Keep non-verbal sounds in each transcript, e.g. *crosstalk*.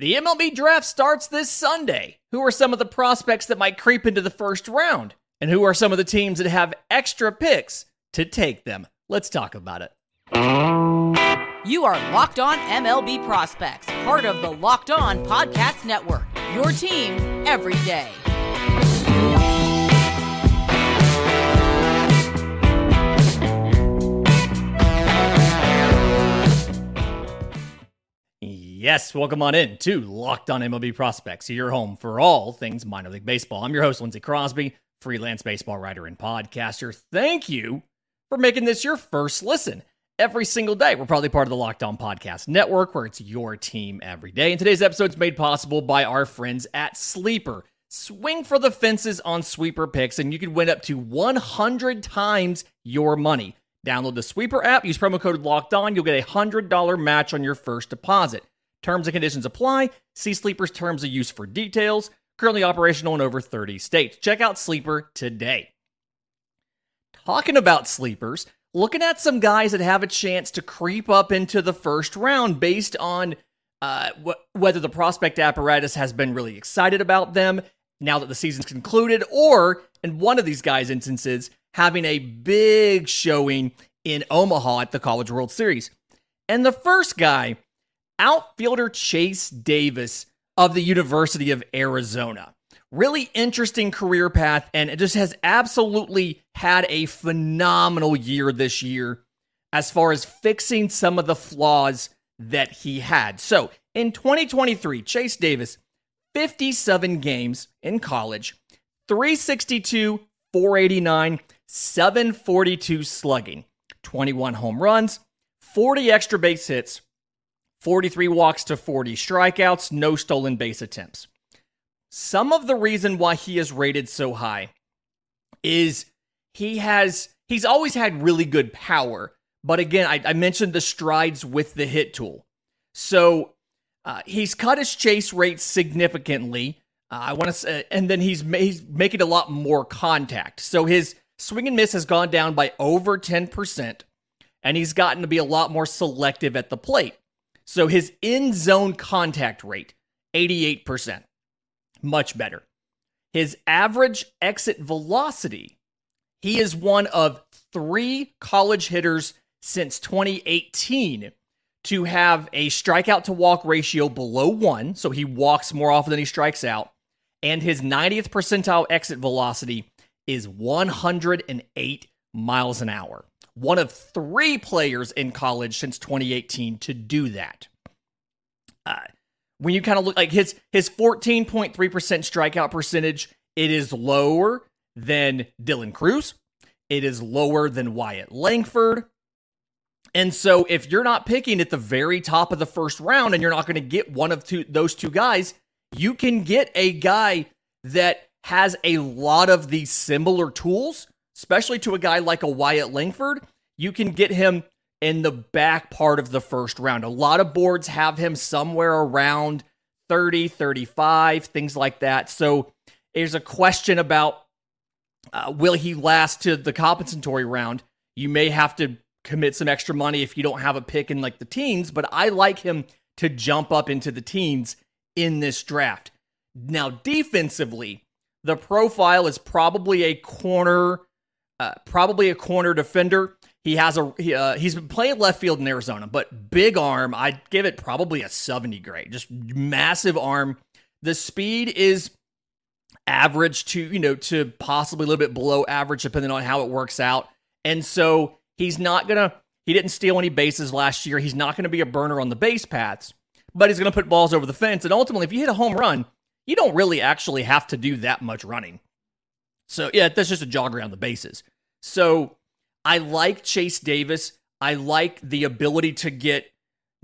The MLB draft starts this Sunday. Who are some of the prospects that might creep into the first round? And who are some of the teams that have extra picks to take them? Let's talk about it. You are Locked On MLB Prospects, part of the Locked On Podcast Network. Your team every day. Yes, welcome on in to Locked On MLB Prospects, your home for all things minor league baseball. I'm your host, Lindsay Crosby, freelance baseball writer and podcaster. Thank you for making this your first listen every single day. We're probably part of the Locked On Podcast Network, where it's your team every day. And today's episode is made possible by our friends at Sleeper. Swing for the fences on Sleeper picks, and you can win up to 100 times your money. Download the Sleeper app, use promo code Locked On. You'll get a $100 match on your first deposit. Terms and conditions apply. See Sleeper's terms of use for details. Currently operational in over 30 states. Check out Sleeper today. Talking about sleepers, looking at some guys that have a chance to creep up into the first round based on uh, wh- whether the prospect apparatus has been really excited about them now that the season's concluded, or in one of these guys' instances, having a big showing in Omaha at the College World Series. And the first guy outfielder Chase Davis of the University of Arizona. Really interesting career path, and it just has absolutely had a phenomenal year this year as far as fixing some of the flaws that he had. So in 2023, Chase Davis, 57 games in college, 362, 489, 742 slugging, 21 home runs, 40 extra base hits, 43 walks to 40 strikeouts, no stolen base attempts. Some of the reason why he is rated so high is he has he's always had really good power, but again, I, I mentioned the strides with the hit tool. So uh, he's cut his chase rate significantly. Uh, I want to say, and then he's he's making a lot more contact. So his swing and miss has gone down by over 10%, and he's gotten to be a lot more selective at the plate. So his in zone contact rate, 88%. Much better. His average exit velocity, he is one of three college hitters since 2018 to have a strikeout to walk ratio below one. So he walks more often than he strikes out. And his 90th percentile exit velocity is 108 miles an hour one of three players in college since 2018 to do that. Uh, when you kind of look like his his 14.3% strikeout percentage, it is lower than Dylan Crews. It is lower than Wyatt Langford. And so if you're not picking at the very top of the first round and you're not going to get one of two those two guys, you can get a guy that has a lot of these similar tools especially to a guy like a Wyatt Langford, you can get him in the back part of the first round. A lot of boards have him somewhere around 30, 35, things like that. So there's a question about uh, will he last to the compensatory round? You may have to commit some extra money if you don't have a pick in like the teens, but I like him to jump up into the teens in this draft. Now, defensively, the profile is probably a corner uh, probably a corner defender. He has a he, uh, he's been playing left field in Arizona, but big arm. I'd give it probably a 70 grade. Just massive arm. The speed is average to you know to possibly a little bit below average depending on how it works out. And so he's not gonna he didn't steal any bases last year. He's not gonna be a burner on the base paths, but he's gonna put balls over the fence. And ultimately, if you hit a home run, you don't really actually have to do that much running. So yeah, that's just a jog around the bases. So I like Chase Davis. I like the ability to get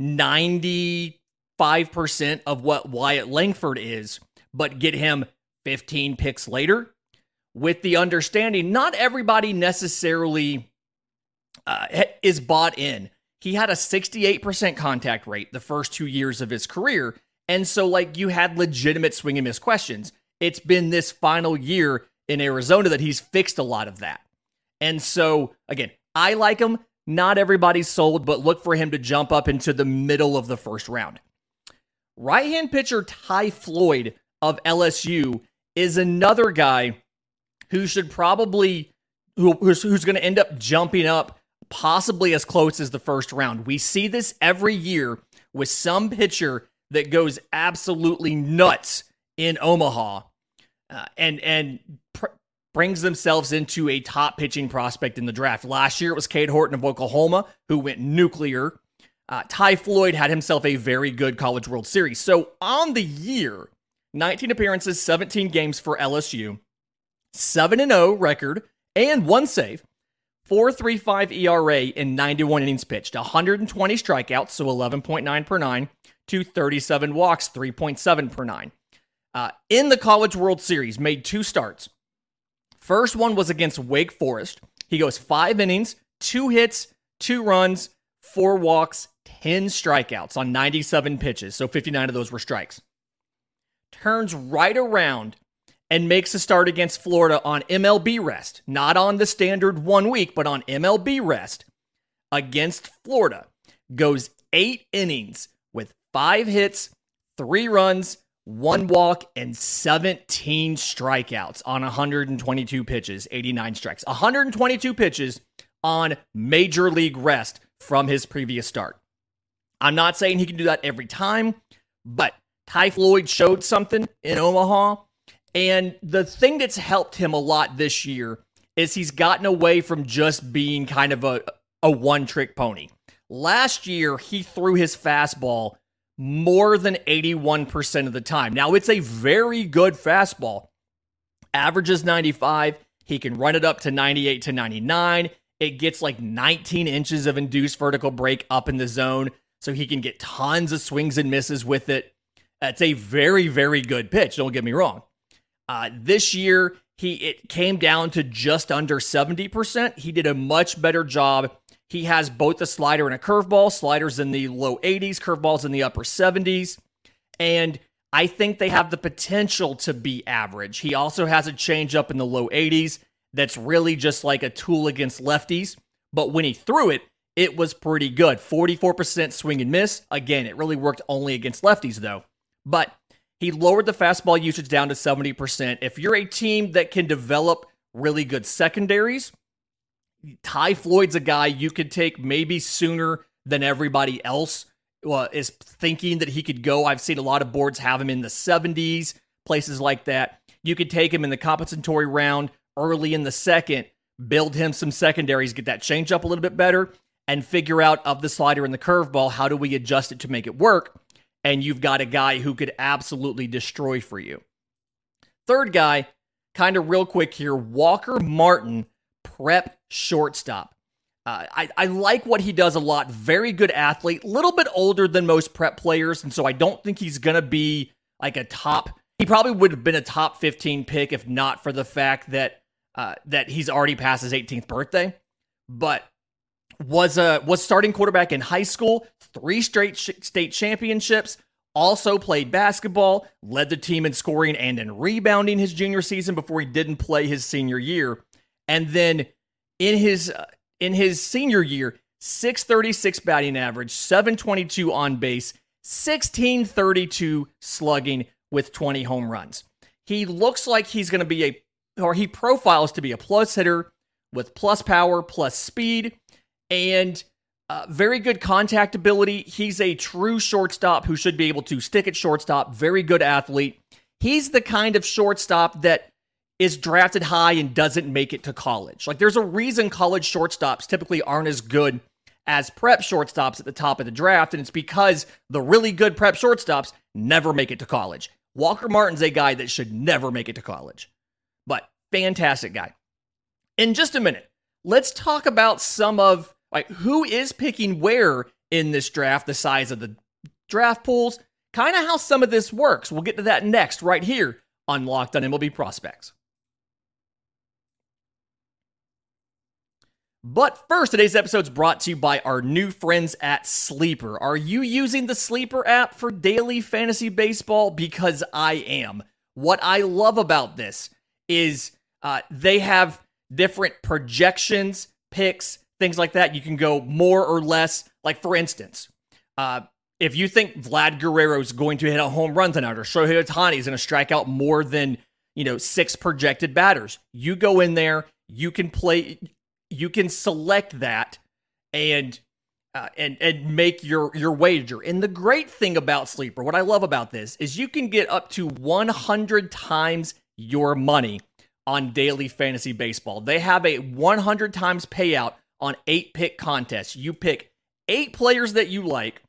95% of what Wyatt Langford is, but get him 15 picks later with the understanding not everybody necessarily uh, is bought in. He had a 68% contact rate the first two years of his career. And so, like, you had legitimate swing and miss questions. It's been this final year in Arizona that he's fixed a lot of that. And so, again, I like him. Not everybody's sold, but look for him to jump up into the middle of the first round. Right hand pitcher Ty Floyd of LSU is another guy who should probably who, who's, who's going to end up jumping up possibly as close as the first round. We see this every year with some pitcher that goes absolutely nuts in Omaha uh, and and pr- brings themselves into a top pitching prospect in the draft. Last year it was Cade Horton of Oklahoma who went nuclear. Uh, Ty Floyd had himself a very good College World Series. So on the year, 19 appearances, 17 games for LSU, 7 0 record, and one save. 4.35 ERA in 91 innings pitched, 120 strikeouts, so 11.9 per nine, to 37 walks, 3.7 per nine. Uh, in the College World Series, made two starts. First one was against Wake Forest. He goes five innings, two hits, two runs, four walks, 10 strikeouts on 97 pitches. So 59 of those were strikes. Turns right around and makes a start against Florida on MLB rest, not on the standard one week, but on MLB rest against Florida. Goes eight innings with five hits, three runs, one walk, and 17 strikeouts on 122 pitches, 89 strikes. 122 pitches on major league rest from his previous start. I'm not saying he can do that every time, but Ty Floyd showed something in Omaha. And the thing that's helped him a lot this year is he's gotten away from just being kind of a, a one trick pony. Last year, he threw his fastball more than 81% of the time. Now, it's a very good fastball. Averages 95. He can run it up to 98 to 99. It gets like 19 inches of induced vertical break up in the zone so he can get tons of swings and misses with it. It's a very, very good pitch. Don't get me wrong. Uh, this year, he it came down to just under 70%. He did a much better job. He has both a slider and a curveball. Sliders in the low 80s, curveballs in the upper 70s. And I think they have the potential to be average. He also has a changeup in the low 80s that's really just like a tool against lefties. But when he threw it, it was pretty good. 44% swing and miss. Again, it really worked only against lefties, though. But he lowered the fastball usage down to 70%. If you're a team that can develop really good secondaries, Ty Floyd's a guy you could take maybe sooner than everybody else uh, is thinking that he could go. I've seen a lot of boards have him in the 70s, places like that. You could take him in the compensatory round early in the second, build him some secondaries, get that change up a little bit better, and figure out of the slider and the curveball, how do we adjust it to make it work? And you've got a guy who could absolutely destroy for you. Third guy, kind of real quick here Walker Martin, prep shortstop. Uh, I, I like what he does a lot. Very good athlete, little bit older than most prep players. And so I don't think he's to be like a top. He probably would have been a top 15 pick if not for the fact that uh, that he's already past his 18th birthday. But was a was starting quarterback in high school, three straight sh- state championships. Also played basketball, led the team in scoring and in rebounding his junior season before he didn't play his senior year. And then in his uh, in his senior year, 636 batting average, 722 on base, 1632 slugging with 20 home runs. He looks like he's going to be a or he profiles to be a plus hitter with plus power, plus speed, and uh, very good contact ability. He's a true shortstop who should be able to stick at shortstop. Very good athlete. He's the kind of shortstop that is drafted high and doesn't make it to college. Like there's a reason college shortstops typically aren't as good as prep shortstops at the top of the draft, and it's because the really good prep shortstops never make it to college. Walker Martin's a guy that should never make it to college, but fantastic guy. In just a minute, let's talk about some of like who is picking where in this draft, the size of the draft pools, kind of how some of this works. We'll get to that next, right here on Locked on MLB Prospects. But first, today's episode is brought to you by our new friends at Sleeper. Are you using the Sleeper app for daily fantasy baseball? Because I am. What I love about this is uh, they have different projections, picks, things like that. You can go more or less. Like, for instance, uh, if you think Vlad Guerrero is going to hit a home run tonight or Shohei Ohtani is going to strike out more than, you know, six projected batters, you go in there, you can play, you can select that and uh, and and make your your wager. And the great thing about Sleeper, what I love about this is you can get up to 100 times your money on daily fantasy baseball. They have a 100 times payout on 8 pick contests. You pick 8 players that you like,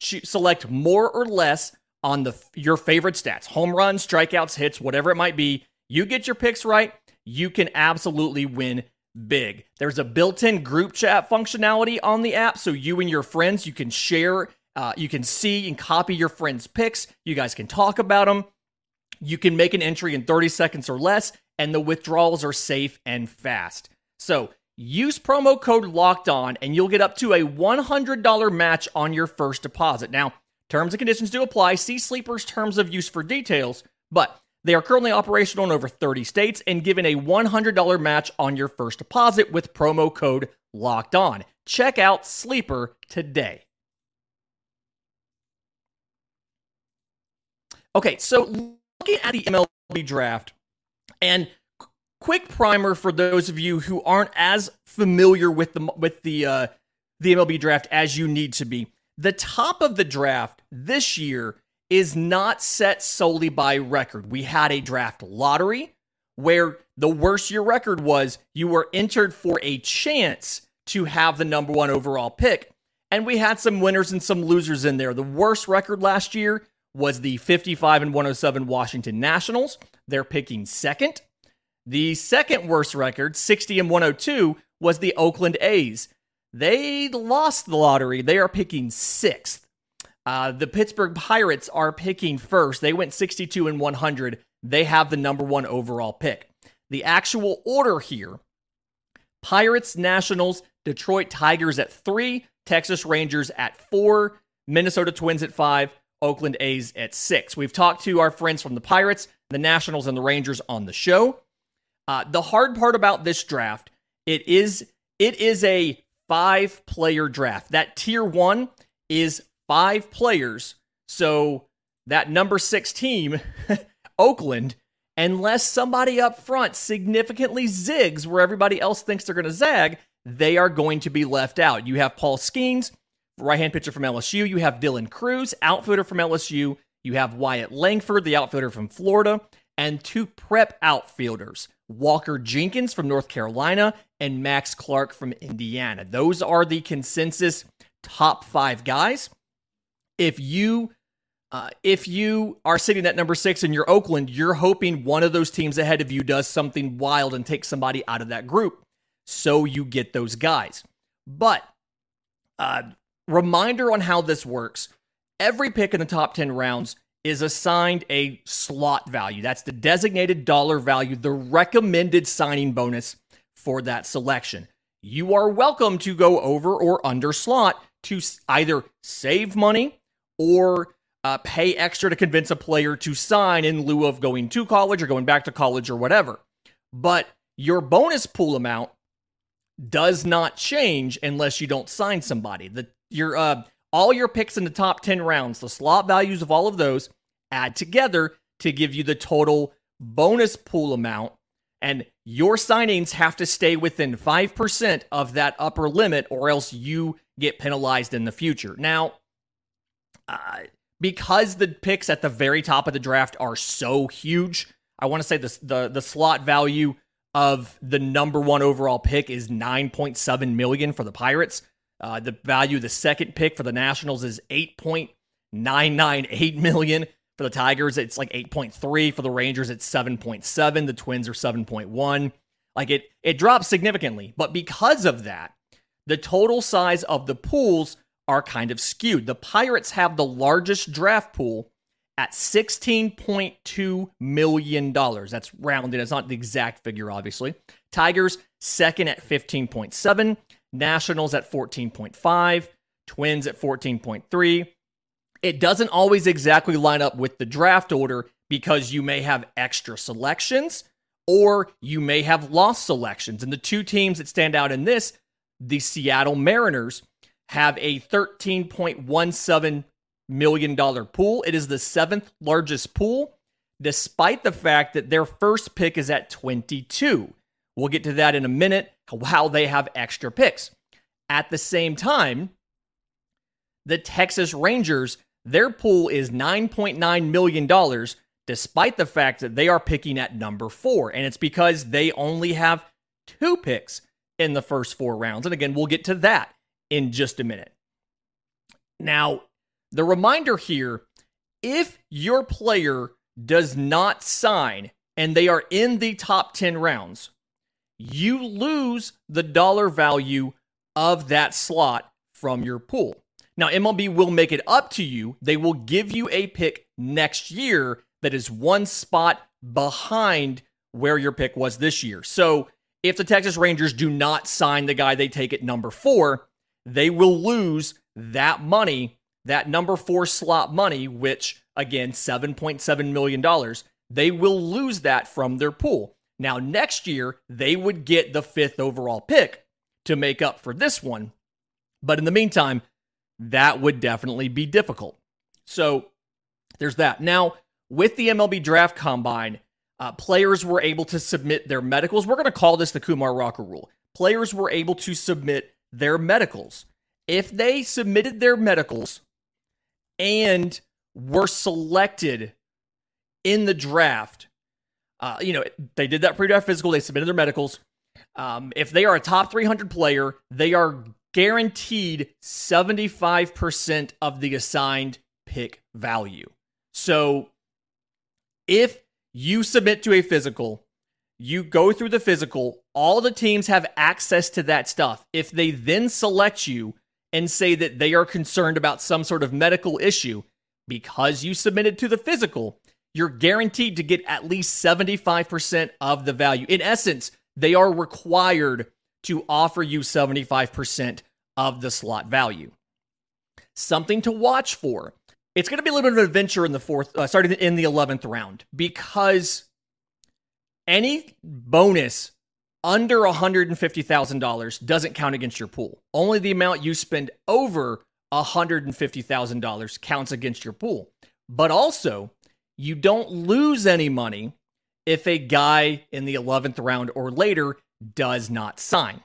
select more or less on the your favorite stats. Home runs, strikeouts, hits, whatever it might be. You get your picks right, you can absolutely win big. There's a built-in group chat functionality on the app, so you and your friends you can share, uh, you can see and copy your friends' picks. You guys can talk about them. You can make an entry in 30 seconds or less, and the withdrawals are safe and fast. So use promo code Locked On, and you'll get up to a $100 match on your first deposit. Now, terms and conditions do apply. See Sleeper's terms of use for details, but they are currently operational in over 30 states and giving a $100 match on your first deposit with promo code locked on. Check out Sleeper today. Okay, so looking at the MLB draft, and quick primer for those of you who aren't as familiar with the with the uh, the MLB draft as you need to be. The top of the draft this year is not set solely by record. We had a draft lottery where the worse your record was, you were entered for a chance to have the number one overall pick. And we had some winners and some losers in there. The worst record last year was the 55 and 107 Washington Nationals. They're picking second. The second worst record, 60 and 102, was the Oakland A's. They lost the lottery. They are picking sixth. Uh, the Pittsburgh Pirates are picking first. They went 62 and 100. They have the number one overall pick. The actual order here Pirates, Nationals, Detroit Tigers at three, Texas Rangers at four, Minnesota Twins at five, Oakland A's at six. We've talked to our friends from the Pirates, the Nationals, and the Rangers on the show. Uh, the hard part about this draft, it is it is a five player draft. That tier one is five players. So that number six team, *laughs* Oakland, unless somebody up front significantly zigs where everybody else thinks they're going to zag, they are going to be left out. You have Paul Skenes, right hand pitcher from LSU. You have Dylan Crews, outfielder from LSU. You have Wyatt Langford, the outfielder from Florida, and two prep outfielders, Walker Jenkins from North Carolina and Max Clark from Indiana. Those are the consensus top five guys if you uh, if you are sitting at number six and you're Oakland, you're hoping one of those teams ahead of you does something wild and takes somebody out of that group, so you get those guys. But uh, reminder on how this works: every pick in the top ten rounds is assigned a slot value. That's the designated dollar value, the recommended signing bonus for that selection. You are welcome to go over or under slot to either save money or uh, pay extra to convince a player to sign in lieu of going to college or going back to college or whatever. But your bonus pool amount does not change unless you don't sign somebody. The your uh all your picks in the top 10 rounds, the slot values of all of those add together to give you the total bonus pool amount and your signings have to stay within 5% of that upper limit or else you get penalized in the future. Now, uh, because the picks at the very top of the draft are so huge, I want to say the, the the slot value of the number one overall pick is 9.7 million for the Pirates. Uh, the value of the second pick for the Nationals is 8.998 million. For the Tigers, it's like 8.3. For the Rangers, it's 7.7. The Twins are 7.1. Like it, it drops significantly. But because of that, the total size of the pools are kind of skewed. The Pirates have the largest draft pool at $16.2 million. That's rounded. It's not the exact figure, obviously. Tigers, second at 15.7. Nationals at 14.5. Twins at 14.3. It doesn't always exactly line up with the draft order because you may have extra selections or you may have lost selections. And the two teams that stand out in this, the Seattle Mariners, have a $13.17 million pool. It is the seventh largest pool, despite the fact that their first pick is at 22. We'll get to that in a minute, how they have extra picks. At the same time, the Texas Rangers, their pool is $9.9 million, despite the fact that they are picking at number four. And it's because they only have two picks in the first four rounds. And again, we'll get to that in just a minute. Now, the reminder here if your player does not sign and they are in the top 10 rounds, you lose the dollar value of that slot from your pool. Now, MLB will make it up to you. They will give you a pick next year that is one spot behind where your pick was this year. So, if the Texas Rangers do not sign the guy they take at number four, they will lose that money, that number four slot money, which again, $7.7 million. They will lose that from their pool. Now, next year, they would get the fifth overall pick to make up for this one. But in the meantime, that would definitely be difficult. So there's that. Now, with the MLB Draft Combine, uh, players were able to submit their medicals. We're going to call this the Kumar Rocker rule. Players were able to submit their medicals. If they submitted their medicals and were selected in the draft, uh, you know, they did that pre draft physical, they submitted their medicals. Um, if they are a top 300 player, they are guaranteed 75% of the assigned pick value. So if you submit to a physical, you go through the physical, all the teams have access to that stuff. If they then select you and say that they are concerned about some sort of medical issue because you submitted to the physical, you're guaranteed to get at least 75% of the value. In essence, they are required to offer you 75% of the slot value. Something to watch for. It's going to be a little bit of an adventure in the fourth, uh, starting in the 11th round, because any bonus under $150,000 doesn't count against your pool. Only the amount you spend over $150,000 counts against your pool. But also, you don't lose any money if a guy in the 11th round or later does not sign.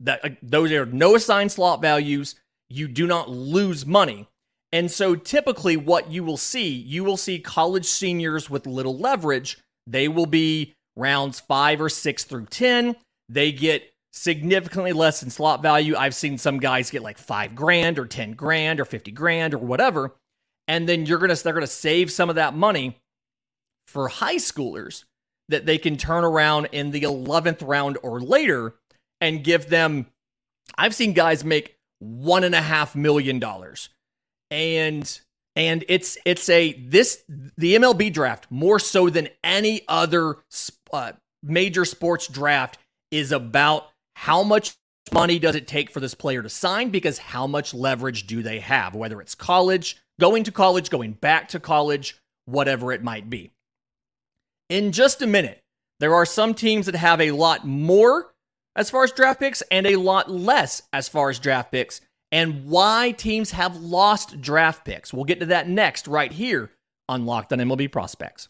That uh, those are no assigned slot values. You do not lose money. And so typically what you will see, you will see college seniors with little leverage. They will be rounds 5 or 6 through 10. They get significantly less in slot value. I've seen some guys get like 5 grand or 10 grand or 50 grand or whatever. And then you're going to they're going to save some of that money for high schoolers that they can turn around in the 11th round or later and give them. I've seen guys make one and a half million dollars, and and it's it's a this the MLB draft more so than any other uh, major sports draft is about how much money does it take for this player to sign because how much leverage do they have whether it's college going to college going back to college whatever it might be in just a minute. There are some teams that have a lot more as far as draft picks and a lot less as far as draft picks, and why teams have lost draft picks. We'll get to that next, right here on Locked on MLB Prospects.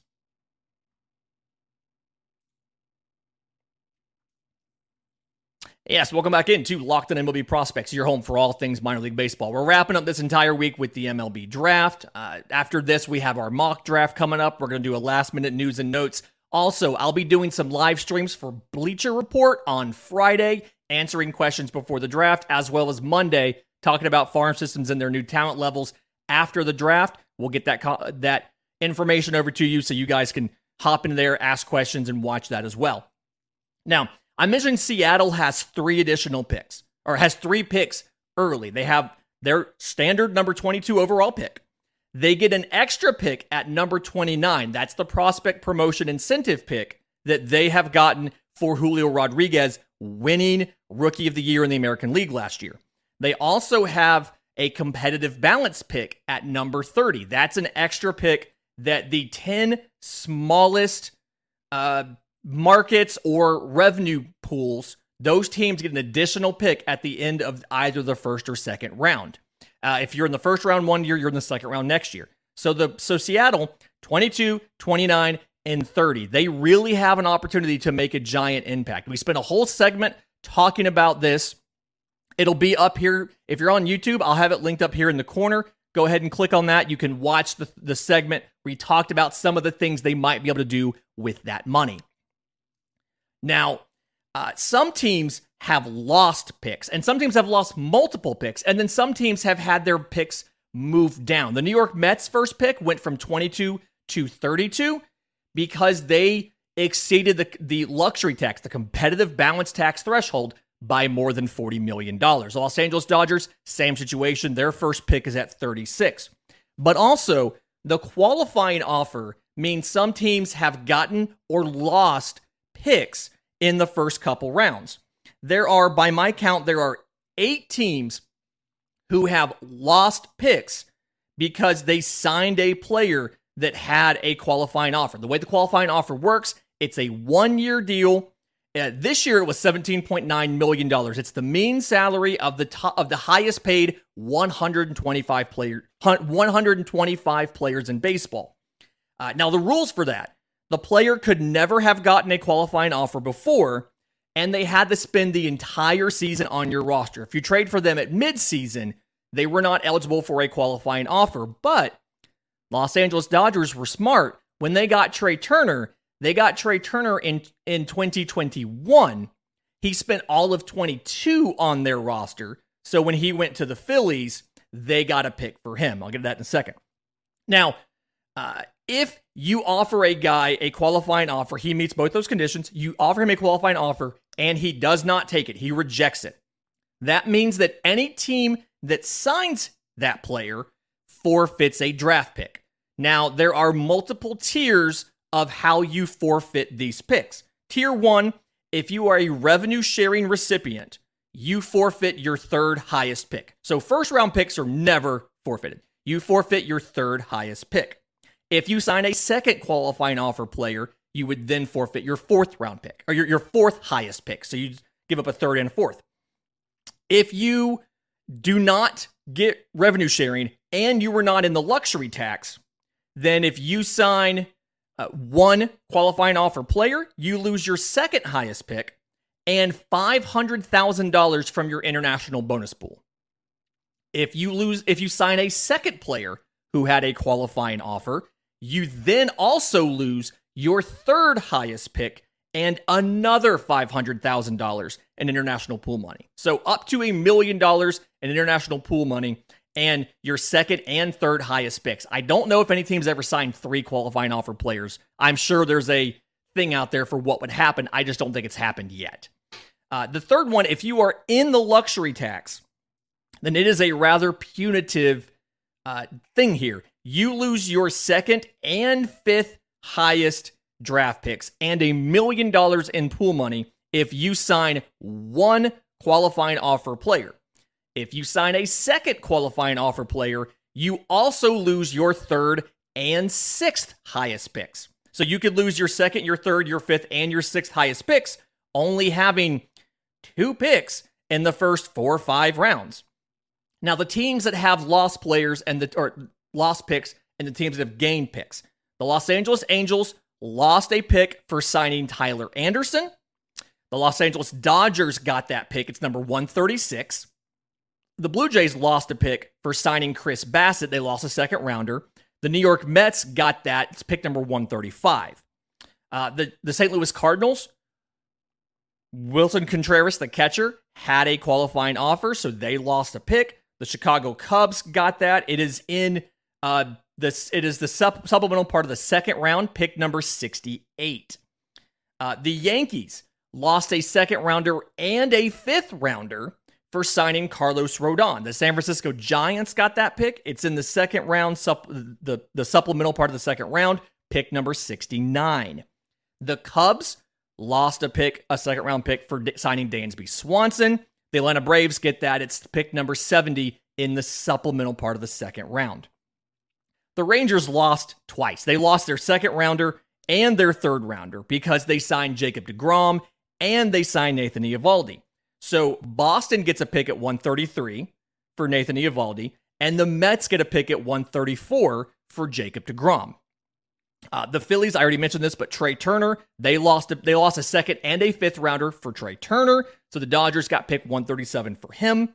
Yes, welcome back into Locked on MLB Prospects, your home for all things minor league baseball. We're wrapping up this entire week with the MLB draft. Uh, after this, we have our mock draft coming up. We're going to do a last minute news and notes. Also, I'll be doing some live streams for Bleacher Report on Friday, answering questions before the draft, as well as Monday, talking about farm systems and their new talent levels after the draft. We'll get that co- that information over to you so you guys can hop in there, ask questions, and watch that as well. Now, I mentioned Seattle has three additional picks, or has three picks early. They have their standard number 22 overall pick. They get an extra pick at number 29. That's the prospect promotion incentive pick that they have gotten for Julio Rodriguez, winning Rookie of the Year in the American League last year. They also have a competitive balance pick at number 30. That's an extra pick that the 10 smallest uh, markets or revenue pools, those teams get an additional pick at the end of either the first or second round. Uh, if you're in the first round one year, you're in the second round next year. So the so Seattle 22, 29, and 30. They really have an opportunity to make a giant impact. We spent a whole segment talking about this. It'll be up here. If you're on YouTube, I'll have it linked up here in the corner. Go ahead and click on that. You can watch the, the segment. We talked about some of the things they might be able to do with that money. Now, uh, some teams have lost picks, and some teams have lost multiple picks, and then some teams have had their picks moved down. The New York Mets' first pick went from 22 to 32 because they exceeded the, the luxury tax, the competitive balance tax threshold by more than $40 million. Los Angeles Dodgers, same situation. Their first pick is at 36. But also, the qualifying offer means some teams have gotten or lost picks in the first couple rounds. There are, by my count, there are eight teams who have lost picks because they signed a player that had a qualifying offer. The way the qualifying offer works, it's a one year deal. Uh, this year it was $17.9 million. It's the mean salary of the top, of the highest paid 125 player 125 players in baseball. Uh, now the rules for that, the player could never have gotten a qualifying offer before, and they had to spend the entire season on your roster. If you trade for them at midseason, they were not eligible for a qualifying offer. But Los Angeles Dodgers were smart. When they got Trea Turner, they got Trea Turner in, in 2021. He spent all of 22 on their roster. So when he went to the Phillies, they got a pick for him. I'll get to that in a second. Now, uh, if you offer a guy a qualifying offer, he meets both those conditions. You offer him a qualifying offer and he does not take it, he rejects it. That means that any team that signs that player forfeits a draft pick. Now, there are multiple tiers of how you forfeit these picks. Tier one, if you are a revenue sharing recipient, you forfeit your third highest pick. So, first round picks are never forfeited. You forfeit your third highest pick. If you sign a second qualifying offer player, you would then forfeit your fourth round pick or your, your fourth highest pick. So you give up a third and a fourth. If you do not get revenue sharing and you were not in the luxury tax, then if you sign uh, one qualifying offer player, you lose your second highest pick and $500,000 from your international bonus pool. If you lose if you sign a second player who had a qualifying offer, you then also lose your third highest pick and another $500,000 in international pool money. So up to a million dollars in international pool money and your second and third highest picks. I don't know if any team's ever signed three qualifying offer players. I'm sure there's a thing out there for what would happen. I just don't think it's happened yet. Uh, the third one, if you are in the luxury tax, then it is a rather punitive uh, thing here. You lose your second and fifth highest draft picks and a million dollars in pool money if you sign one qualifying offer player. If you sign a second qualifying offer player, you also lose your third and sixth highest picks. So you could lose your second, your third, your fifth, and your sixth highest picks, only having two picks in the first four or five rounds. Now, the teams that have lost players and the or lost picks and the teams that have gained picks. The Los Angeles Angels lost a pick for signing Tyler Anderson. The Los Angeles Dodgers got that pick. It's number 136. The Blue Jays lost a pick for signing Chris Bassitt. They lost a second rounder. The New York Mets got that. It's pick number 135. Uh, the, the St. Louis Cardinals, Willson Contreras, the catcher, had a qualifying offer, so they lost a pick. The Chicago Cubs got that. It is in uh, this. It is the sup- supplemental part of the second round, pick number 68. Uh, the Yankees lost a second rounder and a fifth rounder for signing Carlos Rodon. The San Francisco Giants got that pick. It's in the second round, sup- the, the supplemental part of the second round, pick number 69. The Cubs lost a pick, a second round pick for signing Dansby Swanson. The Atlanta Braves get that. It's pick number 70 in the supplemental part of the second round. The Rangers lost twice. They lost their second rounder and their third rounder because they signed Jacob DeGrom and they signed Nathan Eovaldi. So Boston gets a pick at 133 for Nathan Eovaldi, and the Mets get a pick at 134 for Jacob DeGrom. Uh, the Phillies, I already mentioned this, but Trea Turner, they lost a, they lost a second and a fifth rounder for Trea Turner. So the Dodgers got picked 137 for him.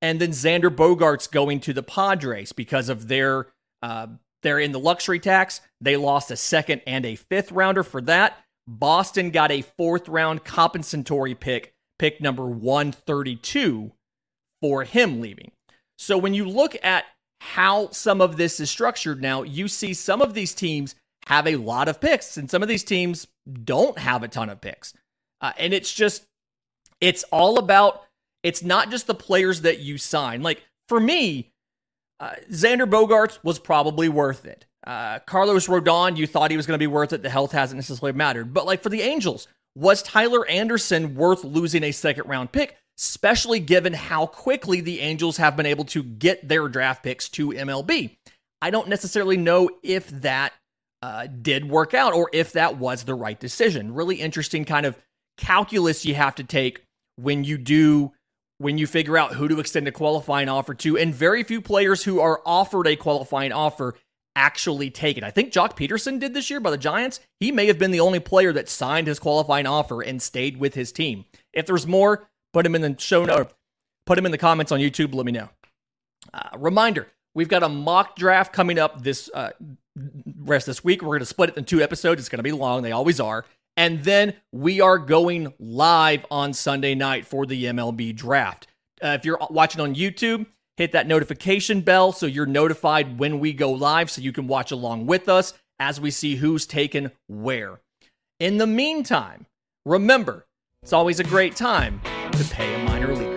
And then Xander Bogaerts going to the Padres because of their uh, they're in the luxury tax. They lost a second and a fifth rounder for that. Boston got a fourth round compensatory pick, pick number 132 for him leaving. So when you look at how some of this is structured now, you see some of these teams have a lot of picks, and some of these teams don't have a ton of picks. Uh, and it's just, it's all about, it's not just the players that you sign. Like for me, uh, Xander Bogaerts was probably worth it. Uh, Carlos Rodon, you thought he was going to be worth it. The health hasn't necessarily mattered. But like for the Angels, was Tyler Anderson worth losing a second round pick? especially given how quickly the Angels have been able to get their draft picks to MLB. I don't necessarily know if that uh, did work out or if that was the right decision. Really interesting kind of calculus you have to take when you do when you figure out who to extend a qualifying offer to, and very few players who are offered a qualifying offer actually take it. I think Joc Pederson did this year by the Giants. He may have been the only player that signed his qualifying offer and stayed with his team. If there's more, put him in the show note, put him in the comments on YouTube. Let me know. Uh, reminder: We've got a mock draft coming up this uh, rest this week. We're going to split it in two episodes. It's going to be long. They always are. And then we are going live on Sunday night for the MLB draft. Uh, if you're watching on YouTube, hit that notification bell so you're notified when we go live so you can watch along with us as we see who's taken where. In the meantime, remember, it's always a great time to pay a minor league.